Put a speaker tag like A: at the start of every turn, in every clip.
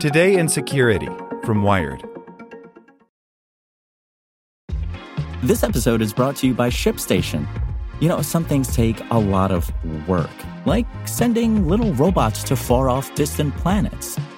A: Today in Security from Wired.
B: This episode is brought to you by ShipStation. You know, some things take a lot of work, like sending little robots to far off distant planets.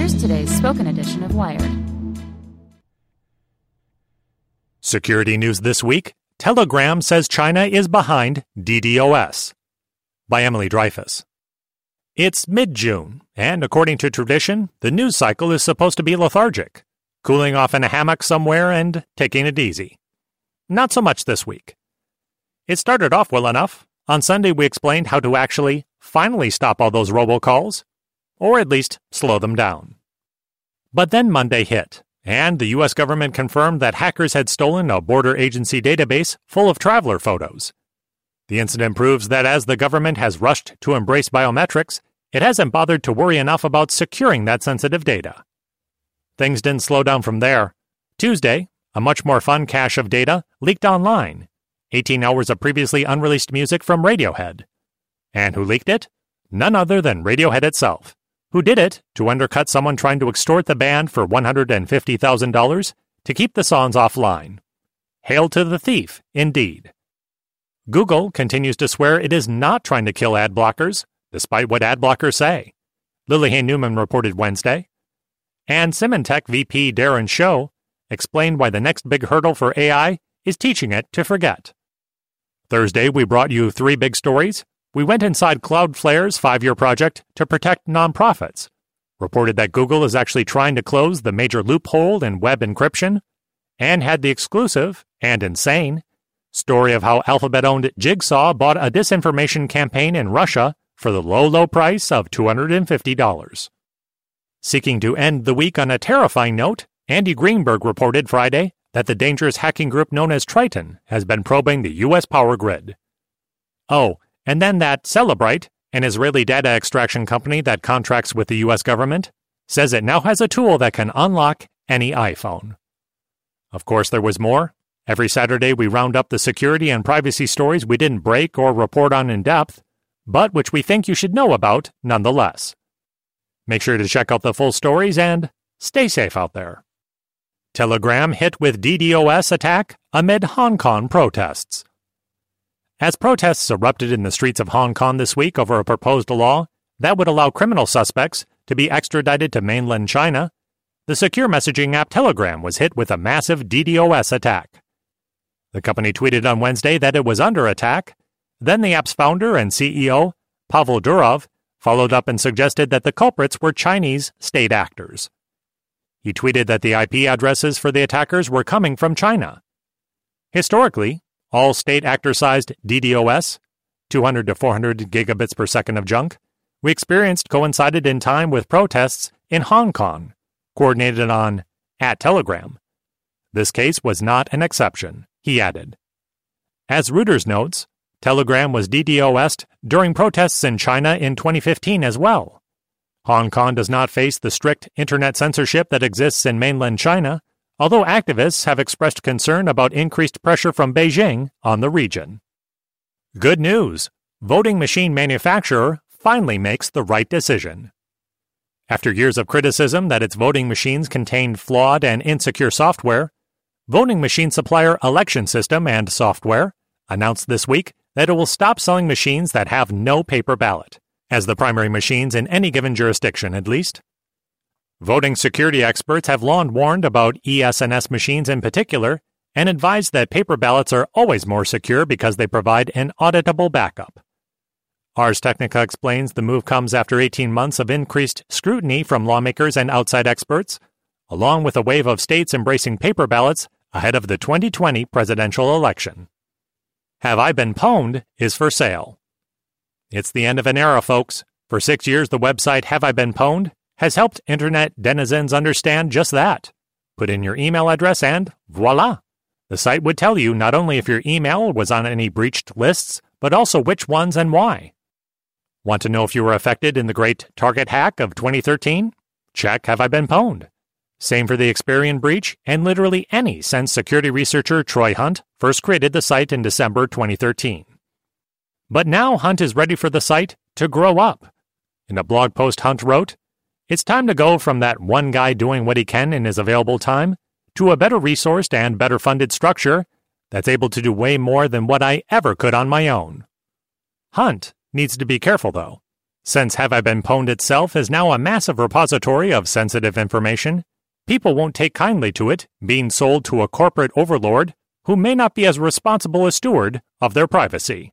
C: Here's today's spoken edition of Wired.
D: Security news this week Telegram says China is behind DDoS. By Emily Dreyfuss. It's mid June, and according to tradition, the news cycle is supposed to be lethargic, cooling off in a hammock somewhere and taking it easy. Not so much this week. It started off well enough. On Sunday, we explained how to actually finally stop all those robocalls, or at least slow them down. But then Monday hit, and the U.S. government confirmed that hackers had stolen a border agency database full of traveler photos. The incident proves that as the government has rushed to embrace biometrics, it hasn't bothered to worry enough about securing that sensitive data. Things didn't slow down from there. Tuesday, a much more fun cache of data leaked online 18 hours of previously unreleased music from Radiohead. And who leaked it? None other than Radiohead itself who did it to undercut someone trying to extort the band for $150,000 to keep the songs offline. Hail to the thief, indeed. Google continues to swear it is not trying to kill ad blockers, despite what ad blockers say. Lily Newman reported Wednesday. And Symantec VP Darren Shou explained why the next big hurdle for AI is teaching it to forget. Thursday, we brought you three big stories we went inside Cloudflare's five year project to protect nonprofits, reported that Google is actually trying to close the major loophole in web encryption, and had the exclusive and insane story of how Alphabet owned Jigsaw bought a disinformation campaign in Russia for the low, low price of $250. Seeking to end the week on a terrifying note, Andy Greenberg reported Friday that the dangerous hacking group known as Triton has been probing the U.S. power grid. Oh, and then that Cellebrite, an Israeli data extraction company that contracts with the US government, says it now has a tool that can unlock any iPhone. Of course, there was more. Every Saturday, we round up the security and privacy stories we didn't break or report on in depth, but which we think you should know about nonetheless. Make sure to check out the full stories and stay safe out there. Telegram hit with DDoS attack amid Hong Kong protests. As protests erupted in the streets of Hong Kong this week over a proposed law that would allow criminal suspects to be extradited to mainland China, the secure messaging app Telegram was hit with a massive DDoS attack. The company tweeted on Wednesday that it was under attack. Then the app's founder and CEO, Pavel Durov, followed up and suggested that the culprits were Chinese state actors. He tweeted that the IP addresses for the attackers were coming from China. Historically, all state actor sized DDoS, 200 to 400 gigabits per second of junk, we experienced coincided in time with protests in Hong Kong, coordinated on at Telegram. This case was not an exception, he added. As Reuters notes, Telegram was DDoSed during protests in China in 2015 as well. Hong Kong does not face the strict internet censorship that exists in mainland China, although activists have expressed concern about increased pressure from Beijing on the region. Good news! Voting machine manufacturer finally makes the right decision. After years of criticism that its voting machines contained flawed and insecure software, voting machine supplier Election System and Software announced this week that it will stop selling machines that have no paper ballot as the primary machines in any given jurisdiction, at least. Voting security experts have long warned about ES&S machines in particular and advised that paper ballots are always more secure because they provide an auditable backup. Ars Technica explains the move comes after 18 months of increased scrutiny from lawmakers and outside experts, along with a wave of states embracing paper ballots ahead of the 2020 presidential election. Have I Been Pwned is for sale. It's the end of an era, folks. For six years, the website Have I Been Pwned has helped internet denizens understand just that. Put in your email address and voila! The site would tell you not only if your email was on any breached lists, but also which ones and why. Want to know if you were affected in the great Target hack of 2013? Check Have I Been Pwned. Same for the Experian breach, and literally any since security researcher Troy Hunt first created the site in December 2013. But now Hunt is ready for the site to grow up. In a blog post Hunt wrote, It's time to go from that one guy doing what he can in his available time to a better resourced and better funded structure that's able to do way more than what I ever could on my own. Hunt Needs to be careful, though. Since Have I Been Pwned itself is now a massive repository of sensitive information, people won't take kindly to it being sold to a corporate overlord who may not be as responsible a steward of their privacy.